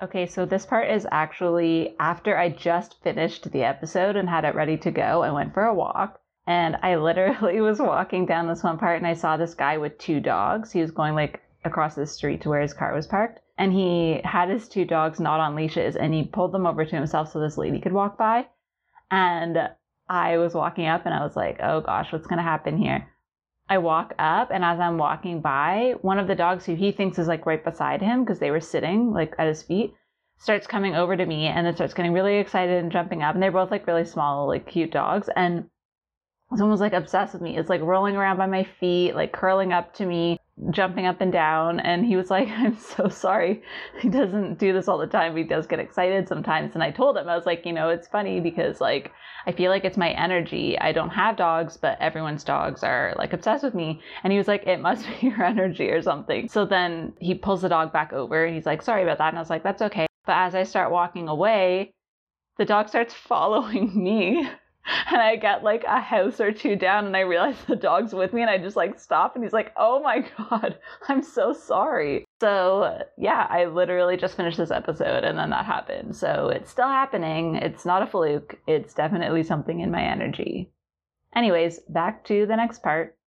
Okay, so this part is actually after I just finished the episode and had it ready to go. I went for a walk and I literally was walking down this one part and I saw this guy with two dogs. He was going like across the street to where his car was parked and he had his two dogs not on leashes and he pulled them over to himself so this lady could walk by. And I was walking up and I was like, oh gosh, what's going to happen here? I walk up and as I'm walking by, one of the dogs who he thinks is like right beside him because they were sitting like at his feet starts coming over to me and then starts getting really excited and jumping up. And they're both like really small, like cute dogs. And someone was like obsessed with me. It's like rolling around by my feet, like curling up to me, jumping up and down. And he was like, I'm so sorry. He doesn't do this all the time. He does get excited sometimes. And I told him, I was like, you know, it's funny because like I feel like it's my energy. I don't have dogs, but everyone's dogs are like obsessed with me. And he was like, it must be your energy or something. So then he pulls the dog back over and he's like, sorry about that. And I was like, that's okay. But as I start walking away, the dog starts following me. and I get like a house or two down and I realize the dog's with me and I just like stop and he's like, oh my God, I'm so sorry. So yeah, I literally just finished this episode and then that happened. So it's still happening. It's not a fluke. It's definitely something in my energy. Anyways, back to the next part.